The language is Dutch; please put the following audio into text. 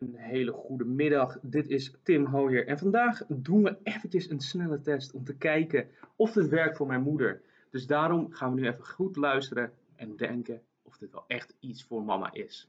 Een hele goede middag, dit is Tim Hooyer en vandaag doen we eventjes een snelle test om te kijken of dit werkt voor mijn moeder. Dus daarom gaan we nu even goed luisteren en denken of dit wel echt iets voor mama is.